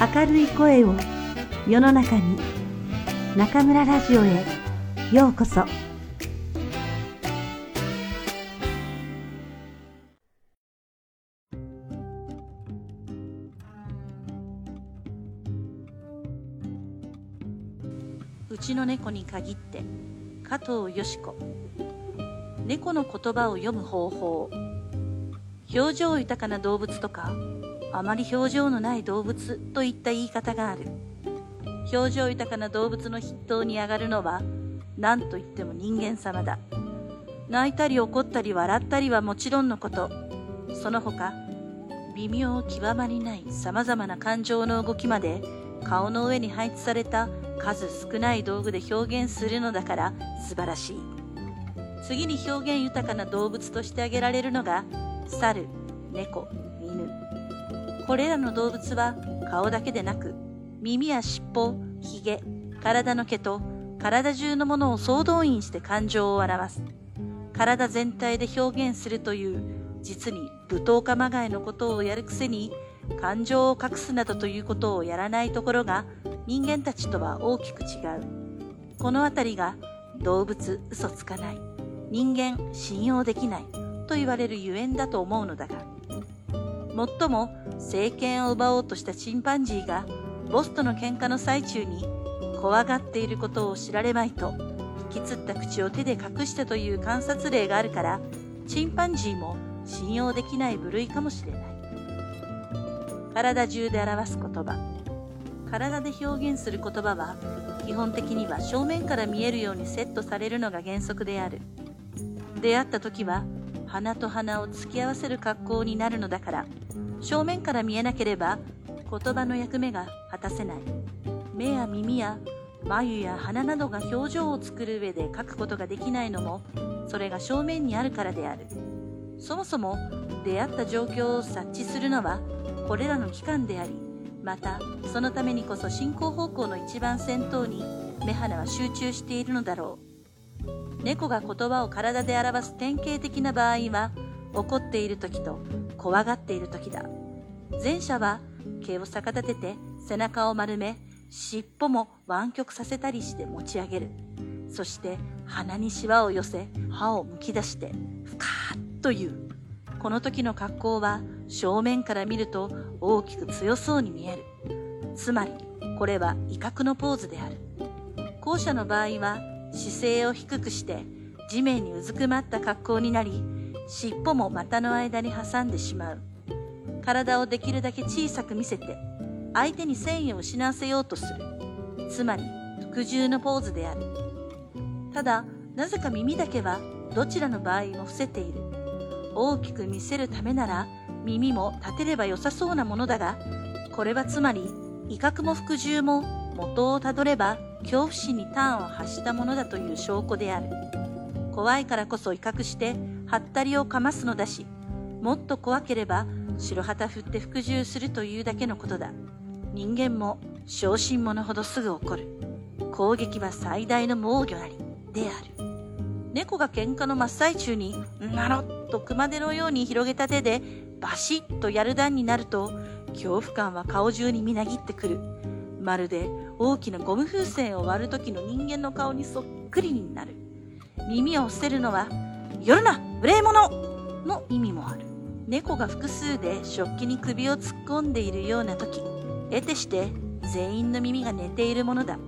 明るい声を世の中に中村ラジオへようこそ。うちの猫に限って加藤よし子。猫の言葉を読む方法。表情豊かな動物とかあまり表情のない動物といった言い方がある。表情豊かな動物の筆頭に上がるのは何と言っても人間様だ。泣いたり怒ったり笑ったりはもちろんのこと。その他微妙極まりない様々な感情の動きまで顔の上に配置された数少ない道具で表現するのだから素晴らしい。次に表現豊かな動物として挙げられるのが猿猫。これらの動物は顔だけでなく耳や尻尾ひげ体の毛と体中のものを総動員して感情を表す。体全体で表現するという実に舞踏家まがいのことをやるくせに感情を隠すなどということをやらないところが人間たちとは大きく違う。このあたりが動物嘘つかない人間信用できないと言われるゆえんだと思うのだがもっとも政権を奪おうとしたチンパンジーがボスとの喧嘩の最中に怖がっていることを知られまいと引きつった口を手で隠したという観察例があるからチンパンジーも信用できない部類かもしれない。体中で表す言葉。体で表現する言葉は基本的には正面から見えるようにセットされるのが原則である。出会った時は鼻と鼻を突き合わせる格好になるのだから。正面から見えなければ言葉の役目が果たせない。目や耳や眉や鼻などが表情を作る上で書くことができないのもそれが正面にあるからである。そもそも出会った状況を察知するのはこれらの器官でありまたそのためにこそ進行方向の一番先頭に目鼻は集中しているのだろう。猫が言葉を体で表す典型的な場合は怒っている時と怖がっている時だ。前者は毛を逆立てて背中を丸め尻尾も湾曲させたりして持ち上げる。そして鼻にシワを寄せ歯をむき出してふかーっという。この時の格好は正面から見ると大きく強そうに見える。つまりこれは威嚇のポーズである。後者の場合は姿勢を低くして地面にうずくまった格好になり尻尾も股の間に挟んでしまう。体をできるだけ小さく見せて相手に繊維を失わせようとする。つまり服従のポーズである。ただなぜか耳だけはどちらの場合も伏せている。大きく見せるためなら耳も立てれば良さそうなものだがこれはつまり威嚇も服従も元をたどれば恐怖心に端を発したものだという証拠である。怖いからこそ威嚇してはったりをかますのだしもっと怖ければ白旗振って服従するというだけのことだ。人間も小心者ほどすぐ怒る。攻撃は最大の防御なりである。猫が喧嘩の真っ最中になろっと熊手のように広げた手でバシッとやる段になると恐怖感は顔中にみなぎってくる。まるで大きなゴム風船を割る時の人間の顔にそっくりになる。耳を伏せるのは「夜な無礼者!」の意味もある。猫が複数で食器に首を突っ込んでいるような時得てして全員の耳が寝ているものだ。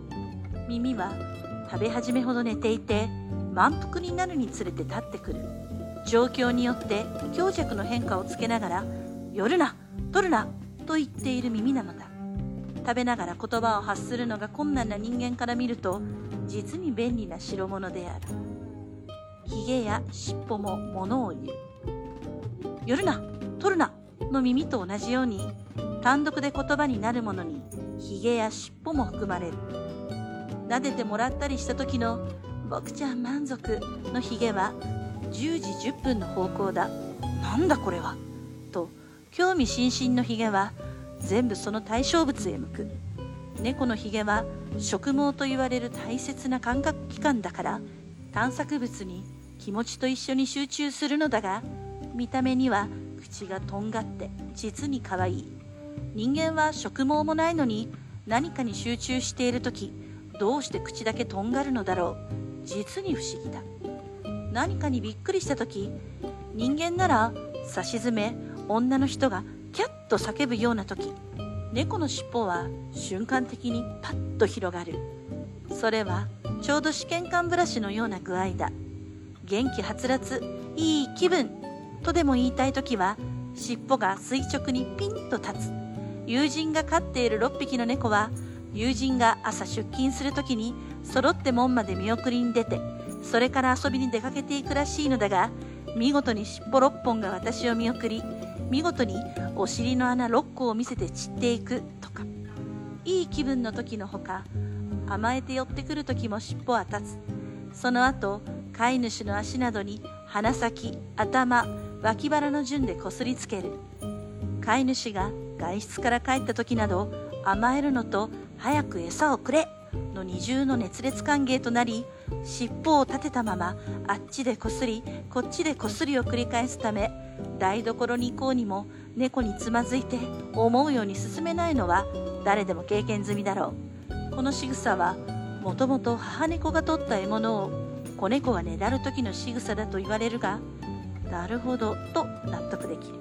耳は食べ始めほど寝ていて満腹になるにつれて立ってくる。状況によって強弱の変化をつけながら「寄るな取るな」と言っている耳なのだ。食べながら言葉を発するのが困難な人間から見ると実に便利な代物である。ヒゲや尻尾も物を言う。寄るな取るなの耳と同じように単独で言葉になるものにヒゲや尻尾も含まれる。撫でてもらったりした時の「僕ちゃん満足」のヒゲは10時10分の方向だ。なんだこれは？と興味津々のヒゲは全部その対象物へ向く。猫のヒゲは植毛と言われる大切な感覚器官だから探索物に気持ちと一緒に集中するのだが見た目には口がとんがって実に可愛い。人間は植毛もないのに何かに集中している時どうして口だけとんがるのだろう。実に不思議だ。何かにびっくりした時人間ならさしずめ女の人がキャッと叫ぶような時猫の尻尾は瞬間的にパッと広がる。それはちょうど試験管ブラシのような具合だ。元気はつらついい気分とでも言いたい時は尻尾が垂直にピンと立つ。友人が飼っている6匹の猫は友人が朝出勤する時に揃って門まで見送りに出てそれから遊びに出かけていくらしいのだが見事に尻尾6本が私を見送り見事にお尻の穴6個を見せて散っていくとか。いい気分の時のほか甘えて寄ってくる時も尻尾は立つ。その後飼い主の足などに鼻先頭脇腹の順でこすりつける。飼い主が外出から帰った時など甘えるのと早く餌をくれの二重の熱烈歓迎となり尻尾を立てたままあっちでこすりこっちでこすりを繰り返すため台所に行こうにも猫につまずいて思うように進めないのは誰でも経験済みだろう。この仕草はもともと母猫が取った獲物を子猫がねだる時の仕草だと言われるがなるほどと納得できる。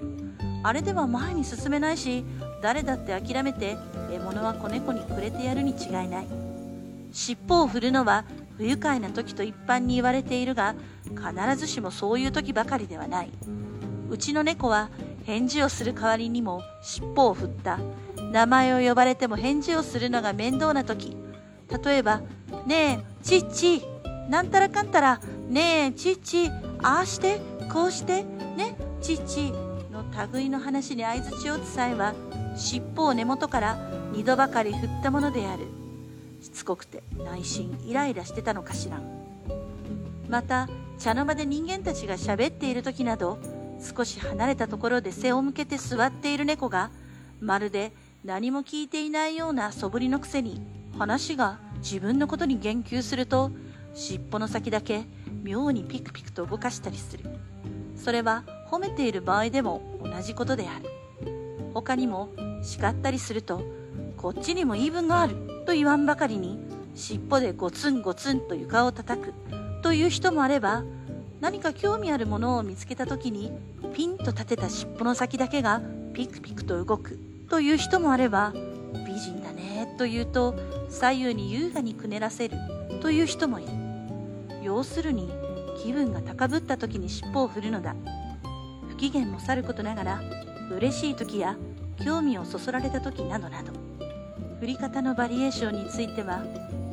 あれでは前に進めないし誰だって諦めて獲物は子猫にくれてやるに違いない。尻尾を振るのは不愉快な時と一般に言われているが必ずしもそういう時ばかりではない。うちの猫は返事をする代わりにも尻尾を振った。名前を呼ばれても返事をするのが面倒な時。例えば「ねえちっち。なんたらかんたらねえちっち。ああしてこうしてねちっち」の類の話に相づちを打つ際は尻尾を根元から2度ばかり振ったものである。しつこくて内心イライラしてたのかしら。また茶の間で人間たちが喋っている時など少し離れたところで背を向けて座っている猫がまるで何も聞いていないような素振りのくせに話が自分のことに言及すると尻尾の先だけ妙にピクピクと動かしたりする。それは褒めている場合でも同じことである他にも叱ったりするとこっちにも言い分があると言わんばかりに尻尾でゴツンゴツンと床を叩くという人もあれば何か興味あるものを見つけた時にピンと立てた尻尾の先だけがピクピクと動くという人もあれば美人だねと言うと左右に優雅にくねらせるという人もいる。要するに気分が高ぶった時に尻尾を振るのだ。不機嫌もさることながら嬉しい時や興味をそそられた時などなど。振り方のバリエーションについては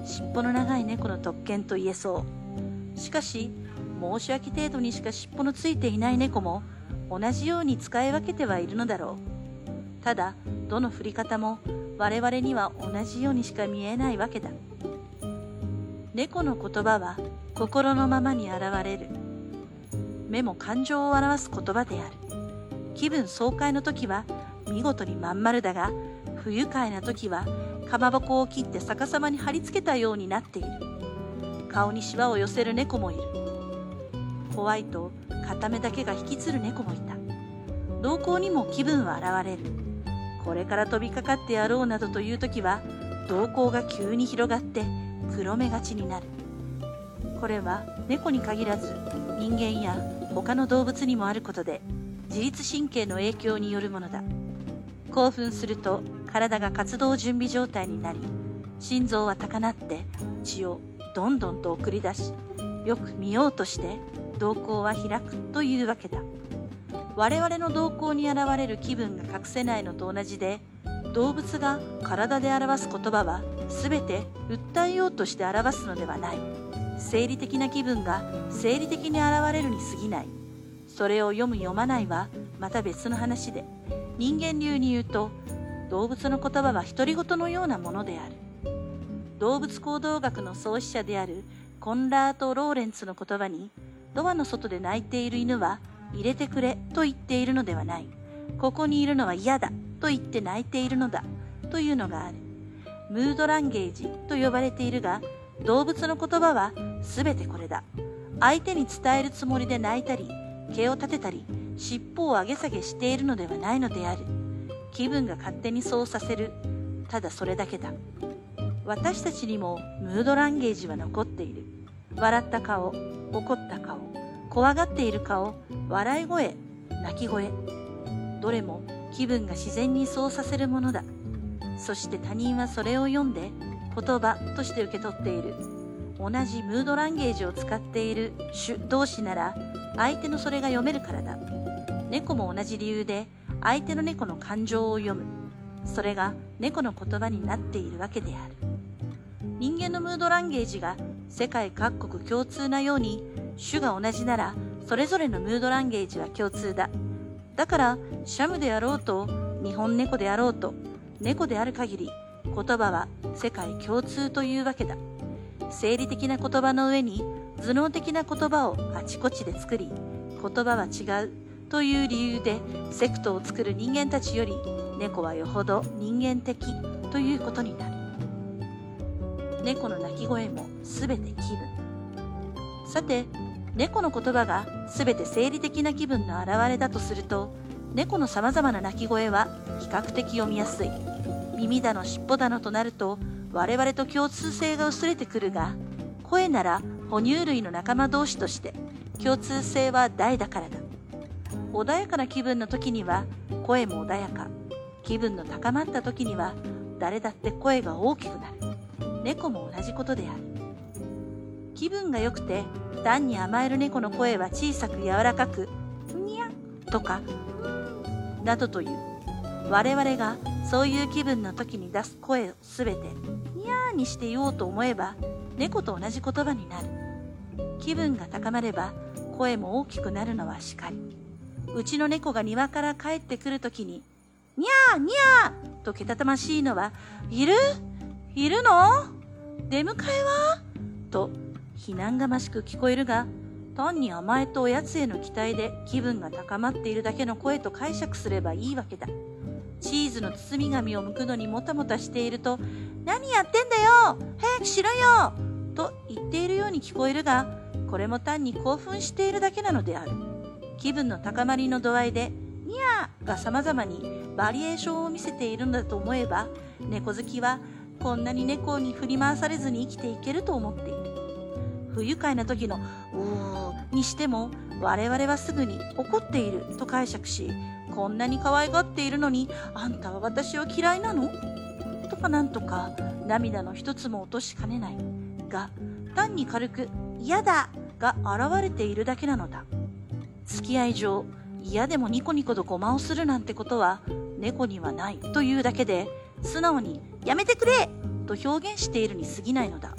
尻尾の長い猫の特権と言えそう。しかし申し訳程度にしか尻尾のついていない猫も同じように使い分けてはいるのだろう。ただどの振り方も我々には同じようにしか見えないわけだ。猫の言葉は心のままに現れる。目も感情を表す言葉である。気分爽快の時は見事にまん丸だが不愉快な時はかまぼこを切って逆さまに貼り付けたようになっている。顔にしわを寄せる猫もいる。怖いと片目だけが引きつる猫もいた。瞳孔にも気分は現れる。これから飛びかかってやろうなどという時は瞳孔が急に広がって黒目がちになる。これは猫に限らず人間や他の動物にもあることで自律神経の影響によるものだ。興奮すると体が活動準備状態になり心臓は高鳴って血をどんどんと送り出しよく見ようとして瞳孔は開くというわけだ。我々の瞳孔に現れる気分が隠せないのと同じで動物が体で表す言葉は全て訴えようとして表すのではない。生理的な気分が生理的に現れるに過ぎない。それを読む読まないはまた別の話で人間流に言うと動物の言葉は独り言のようなものである。動物行動学の創始者であるコンラート・ローレンツの言葉にドアの外で泣いている犬は入れてくれと言っているのではないここにいるのは嫌だと言って泣いているのだというのがあるムードランゲージと呼ばれているが動物の言葉は全てこれだ相手に伝えるつもりで泣いたり毛を立てたり尻尾を上げ下げしているのではないのである気分が勝手にそうさせる。ただそれだけだ。私たちにもムードランゲージは残っている。笑った顔、怒った顔、怖がっている顔、笑い声、泣き声。どれも気分が自然にそうさせるものだ。そして他人はそれを読んで言葉として受け取っている。同じムードランゲージを使っている種同士なら相手のそれが読めるからだ。猫も同じ理由で相手の猫の感情を読む。それが猫の言葉になっているわけである。人間のムードランゲージが世界各国共通なように種が同じならそれぞれのムードランゲージは共通だ。だからシャムであろうと日本猫であろうと猫である限り言葉は世界共通というわけだ。生理的な言葉の上に頭脳的な言葉をあちこちで作り言葉は違うという理由でセクトを作る人間たちより猫はよほど人間的ということになる猫の鳴き声も全て気分さて猫の言葉が全て生理的な気分の表れだとすると猫のさまざまな鳴き声は比較的読みやすい。耳だの尻尾だのとなると我々と共通性が薄れてくるが声なら哺乳類の仲間同士として共通性は大だからだ。穏やかな気分の時には声も穏やか。気分の高まった時には誰だって声が大きくなる。猫も同じことである。気分が良くて単に甘える猫の声は小さく柔らかく「にゃ」とか「などという。我々がそういう気分の時に出す声をすべて「にゃー」にして言おうと思えば猫と同じ言葉になる。気分が高まれば声も大きくなるのはしかり。うちの猫が庭から帰ってくるときに、にゃーにゃーとけたたましいのは、いる？いるの？出迎えは？と、非難がましく聞こえるが、単に甘えとおやつへの期待で気分が高まっているだけの声と解釈すればいいわけだ。チーズの包み紙を剥くのにもたもたしていると、何やってんだよ？早くしろよと言っているように聞こえるが、これも単に興奮しているだけなのである。気分の高まりの度合いで、ニャーが様々にバリエーションを見せているんだと思えば、猫好きはこんなに猫に振り回されずに生きていけると思っている。不愉快な時のうーにしても我々はすぐに怒っていると解釈し、こんなに可愛がっているのにあんたは私を嫌いなの？とかなんとか涙の一つも落としかねないが単に軽く嫌だが現れているだけなのだ。付き合い上嫌でもニコニコとごまをするなんてことは猫にはないというだけで素直にやめてくれと表現しているに過ぎないのだ。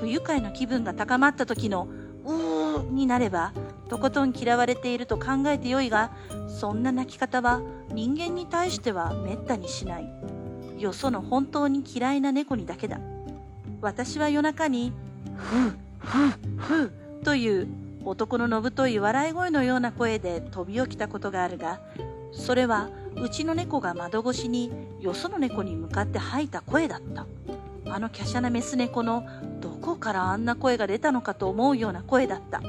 不愉快な気分が高まった時のうーになればとことん嫌われていると考えてよいがそんな泣き方は人間に対してはめったにしない。よその本当に嫌いな猫にだけだ。私は夜中にふうふうふうという男ののぶとい笑い声のような声で飛び起きたことがあるが、それはうちの猫が窓越しによその猫に向かって吐いた声だった。あの華奢なメス猫のどこからあんな声が出たのかと思うような声だった。ふう、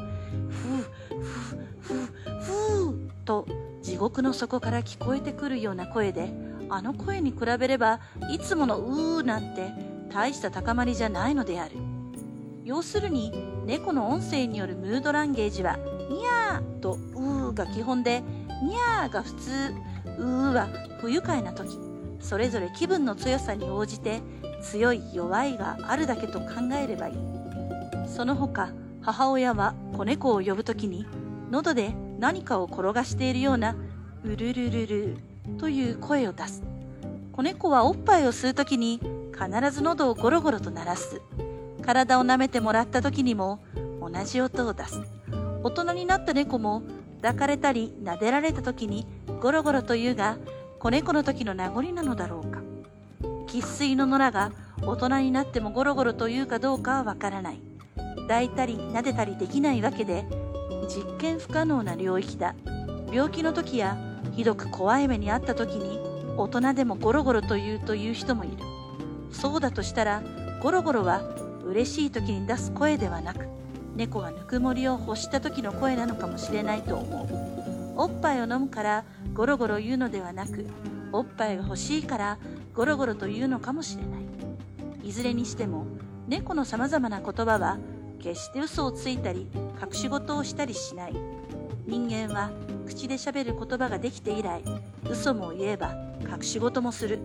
ふう、ふう、ふうと地獄の底から聞こえてくるような声で、あの声に比べればいつものうーなんて大した高まりじゃないのである。要するに猫の音声によるムードランゲージはニャーとうーが基本でニャーが普通うーは不愉快な時それぞれ気分の強さに応じて強い弱いがあるだけと考えればいい。その他母親は子猫を呼ぶ時に喉で何かを転がしているようなうるるるるという声を出す。子猫はおっぱいを吸う時に必ず喉をゴロゴロと鳴らす。体を舐めてもらった時にも同じ音を出す。大人になった猫も抱かれたり撫でられた時にゴロゴロと言うが、子猫の時の名残なのだろうか。生粋の野良が大人になってもゴロゴロと言うかどうかはわからない。抱いたり撫でたりできないわけで、実験不可能な領域だ。病気の時やひどく怖い目にあった時に大人でもゴロゴロと言うという人もいる。そうだとしたら、ゴロゴロは嬉しい時に出す声ではなく猫がぬくもりを欲した時の声なのかもしれないと思うおっぱいを飲むからゴロゴロ言うのではなくおっぱいが欲しいからゴロゴロと言うのかもしれない。いずれにしても猫の様々な言葉は決して嘘をついたり隠し事をしたりしない。人間は口で喋る言葉ができて以来、嘘も言えば隠し事もする。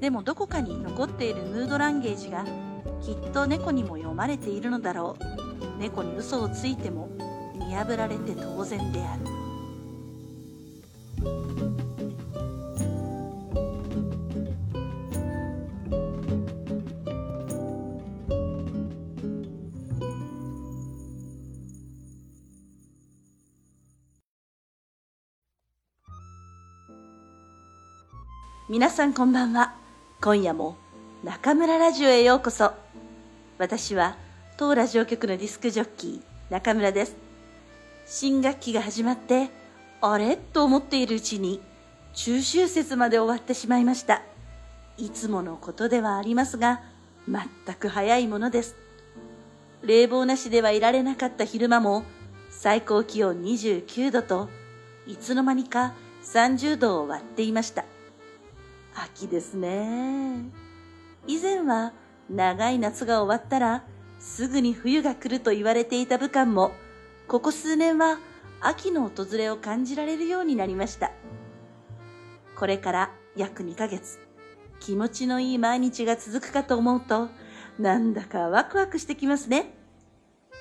でもどこかに残っているムードランゲージがきっと猫にも読まれているのだろう。猫に嘘をついても見破られて当然である。皆さんこんばんは。今夜も中村ラジオへようこそ。私は当ラジオ局のディスクジョッキー中村です。新学期が始まって、あれ？と思っているうちに中秋節まで終わってしまいました。いつものことではありますが、全く早いものです。冷房なしではいられなかった昼間も最高気温29度といつの間にか30度を割っていました。秋ですね。以前は長い夏が終わったらすぐに冬が来ると言われていた武漢も、ここ数年は秋の訪れを感じられるようになりました。これから約2ヶ月、気持ちのいい毎日が続くかと思うと、なんだかワクワクしてきますね。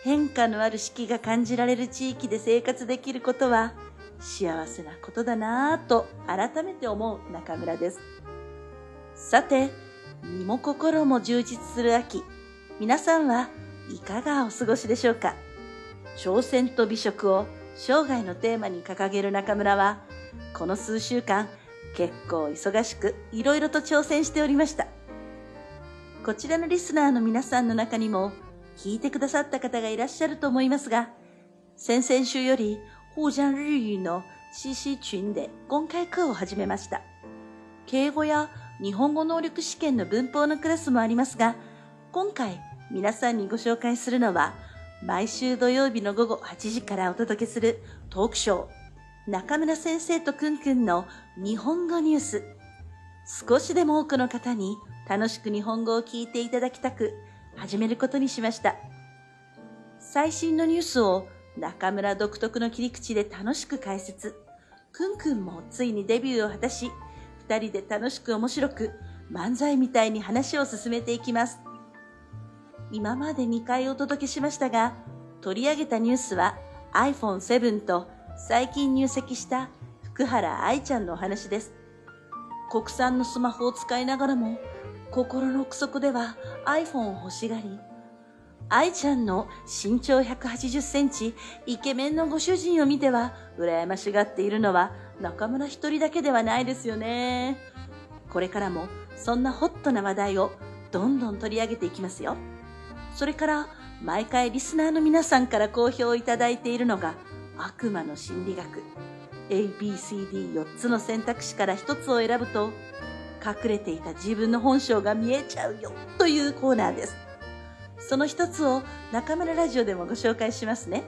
変化のある四季が感じられる地域で生活できることは幸せなことだなぁと改めて思う中村です。さて、身も心も充実する秋。皆さんはいかがお過ごしでしょうか？挑戦と美食を生涯のテーマに掲げる中村は、この数週間結構忙しくいろいろと挑戦しておりました。こちらのリスナーの皆さんの中にも聞いてくださった方がいらっしゃると思いますが、先々週より、互江日語の CC 群で公開課を始めました。敬語や日本語能力試験の文法のクラスもありますが、今回皆さんにご紹介するのは、毎週土曜日の午後8時からお届けするトークショー、中村先生とくんくんの日本語ニュース。少しでも多くの方に楽しく日本語を聞いていただきたく、始めることにしました。最新のニュースを中村独特の切り口で楽しく解説。くんくんもついにデビューを果たし、二人で楽しく面白く漫才みたいに話を進めていきます。今まで2回お届けしましたが、取り上げたニュースは iPhone7 と最近入籍した福原愛ちゃんのお話です。国産のスマホを使いながらも、心の奥底では iPhone を欲しがり、愛ちゃんの身長180センチ、イケメンのご主人を見ては、羨ましがっているのは中村一人だけではないですよね。これからもそんなホットな話題をどんどん取り上げていきますよ。それから毎回リスナーの皆さんから好評いただいているのが悪魔の心理学。ABCD4 つの選択肢から1つを選ぶと隠れていた自分の本性が見えちゃうよというコーナーです。その一つを中村ラジオでもご紹介しますね。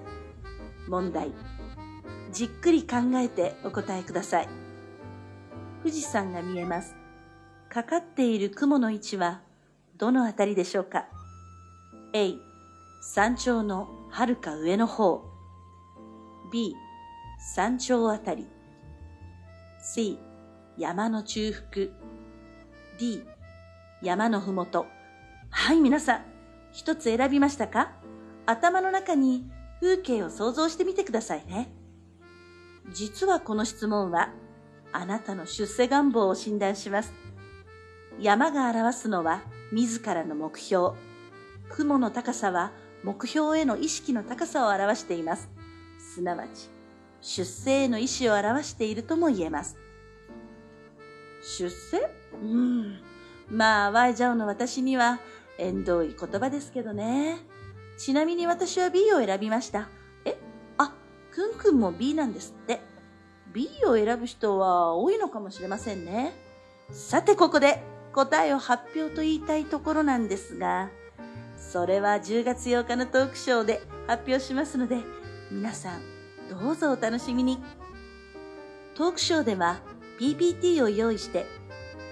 問題。じっくり考えてお答えください。富士山が見えます。かかっている雲の位置はどのあたりでしょうか？?A、山頂のはるか上の方。B、山頂あたり。C、山の中腹。D、山のふもと。はい、皆さん、一つ選びましたか？頭の中に風景を想像してみてくださいね。実はこの質問は、あなたの出世願望を診断します。山が表すのは自らの目標。雲の高さは目標への意識の高さを表しています。すなわち、出世への意思を表しているとも言えます。出世うん。まあ、ワイジャオの私には縁遠い言葉ですけどね。ちなみに私は B を選びました。え？あ、くんくんも B なんですって。B を選ぶ人は多いのかもしれませんね。さてここで答えを発表と言いたいところなんですが、それは10月8日のトークショーで発表しますので、皆さんどうぞお楽しみに。トークショーでは PPT を用意して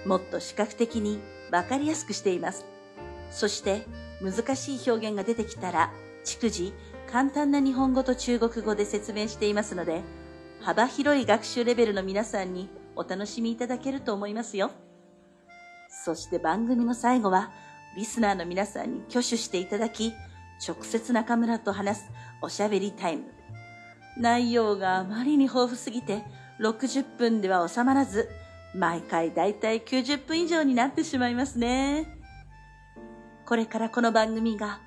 もっと視覚的にわかりやすくしています。そして難しい表現が出てきたら逐次簡単な日本語と中国語で説明していますので幅広い学習レベルの皆さんにお楽しみいただけると思いますよ。そして番組の最後はリスナーの皆さんに挙手していただき直接中村と話すおしゃべりタイム。内容があまりに豊富すぎて60分では収まらず毎回だいたい90分以上になってしまいますね。これからこの番組が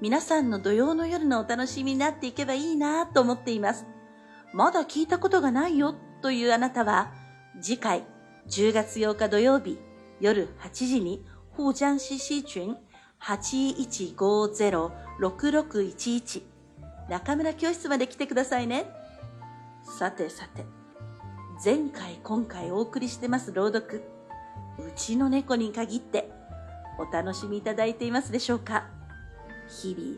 皆さんの土曜の夜のお楽しみになっていけばいいなと思っています。まだ聞いたことがないよというあなたは次回10月8日土曜日夜8時に互江 CC 群8150-6611中村教室まで来てくださいね。さてさて、前回今回お送りしてます朗読、うちの猫に限ってお楽しみいただいていますでしょうか日々、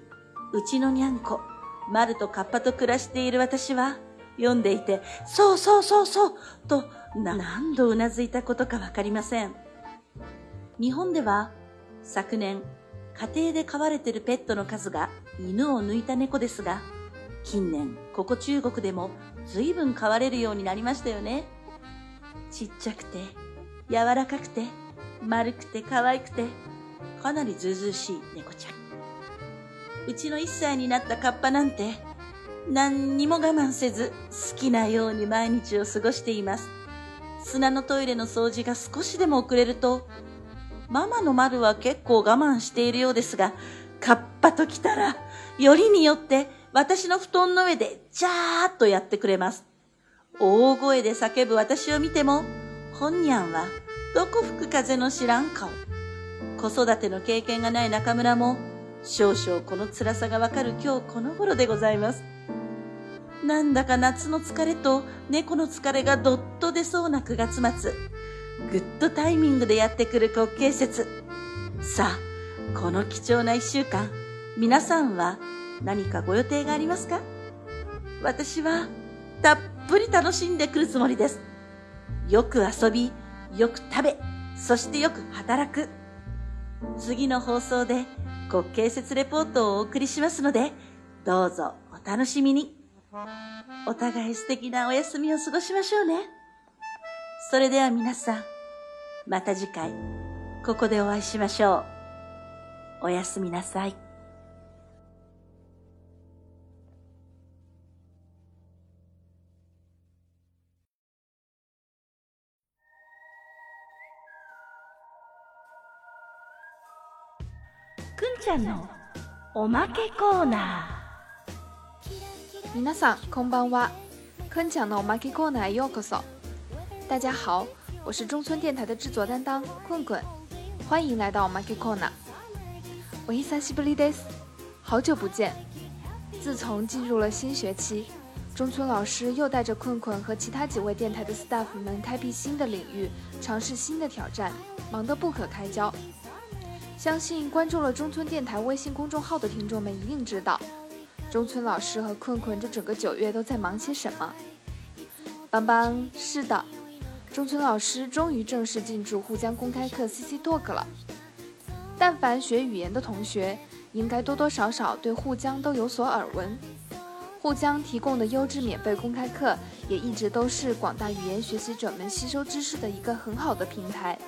うちのにゃんこ、丸とカッパと暮らしている私は、読んでいて、そうそうそうそうと何度うなずいたことかわかりません。日本では昨年、家庭で飼われているペットの数が犬を抜いた猫ですが、近年、ここ中国でも随分飼われるようになりましたよね。ちっちゃくて、柔らかくて、丸くて可愛くて、かなりずうずうしい猫ちゃん。うちの1歳になったカッパなんて、何にも我慢せず好きなように毎日を過ごしています。砂のトイレの掃除が少しでも遅れると、ママの丸は結構我慢しているようですが、カッパと来たら、よりによって私の布団の上でジャーっとやってくれます。大声で叫ぶ私を見ても、本にゃんはどこ吹く風の知らん顔。子育ての経験がない中村も、少々この辛さがわかる今日この頃でございます。なんだか夏の疲れと猫の疲れがどっと出そうな9月末。ぐっとタイミングでやってくる国慶節。さあ、この貴重な一週間、皆さんは何かご予定がありますか？私はたっぷり楽しんでくるつもりです。よく遊び、よく食べ、そしてよく働く。次の放送で国慶節レポートをお送りしますので、どうぞお楽しみに。お互い素敵なお休みを過ごしましょうね。それでは皆さん、また次回、ここでお会いしましょう。おやすみなさい。くんちゃんのおまけコーナー皆さんこんばんは。坤讲的 m a k i Corner へようこそ。大家好，我是中村电台的制作担当困困，欢迎来到 m a k i Corner。我伊萨西布利德斯，好久不见。自从进入了新学期，中村老师又带着困困和其他几位电台的 staff 们开辟新的领域，尝试新的挑战，忙得不可开交。相信关注了中村电台微信公众号的听众们一定知道，中村老师和困困这整个九月都在忙些什么。邦邦，是的，中村老师终于正式进驻沪江公开课 CC Talk 了。但凡学语言的同学，应该多多少少对沪江都有所耳闻。沪江提供的优质免费公开课，也一直都是广大语言学习者们吸收知识的一个很好的平台。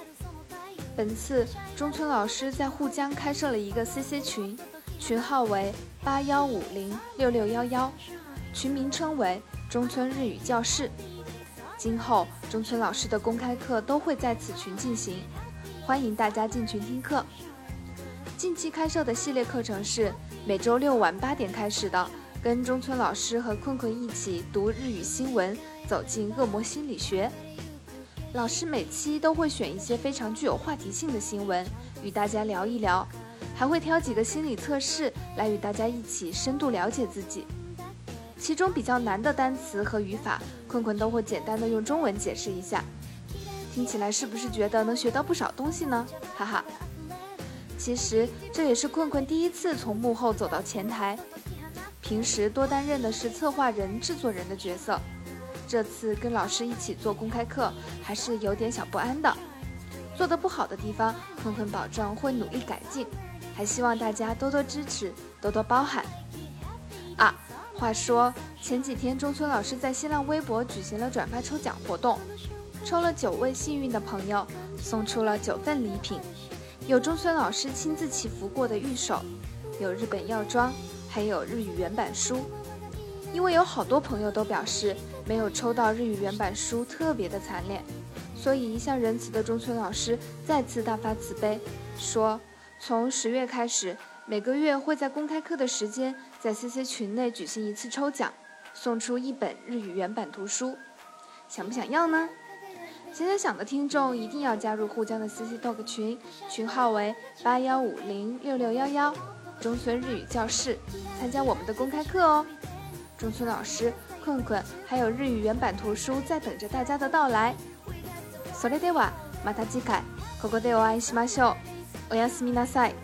本次中村老师在沪江开设了一个 CC 群，群号为八幺五零六六幺幺，群名称为中村日语教室。今后中村老师的公开课都会在此群进行，欢迎大家进群听课。近期开设的系列课程是每周六晚八点开始的，跟中村老师和困困一起读日语新闻，走进恶魔心理学。老师每期都会选一些非常具有话题性的新闻，与大家聊一聊，还会挑几个心理测试来与大家一起深度了解自己。其中比较难的单词和语法，困困都会简单的用中文解释一下。听起来是不是觉得能学到不少东西呢？哈哈。其实这也是困困第一次从幕后走到前台，平时多担任的是策划人、制作人的角色。这次跟老师一起做公开课，还是有点小不安的。做得不好的地方，困困保证会努力改进，还希望大家多多支持，多多包涵。啊，话说前几天中村老师在新浪微博举行了转发抽奖活动，抽了九位幸运的朋友，送出了九份礼品，有中村老师亲自祈福过的玉手，有日本药妆，还有日语原版书。因为有好多朋友都表示没有抽到日语原版书，特别的惨烈。所以，一向仁慈的中村老师再次大发慈悲，说从十月开始，每个月会在公开课的时间，在 CC 群内举行一次抽奖，送出一本日语原版图书。想不想要呢？现在想的听众一定要加入沪江的 CC Talk 群，群号为八幺五零六六幺幺，中村日语教室，参加我们的公开课哦。中村老师、困困还有日语原版图书在等着大家的到来。それではまた次回ここでお会いしましょう。おやすみなさい。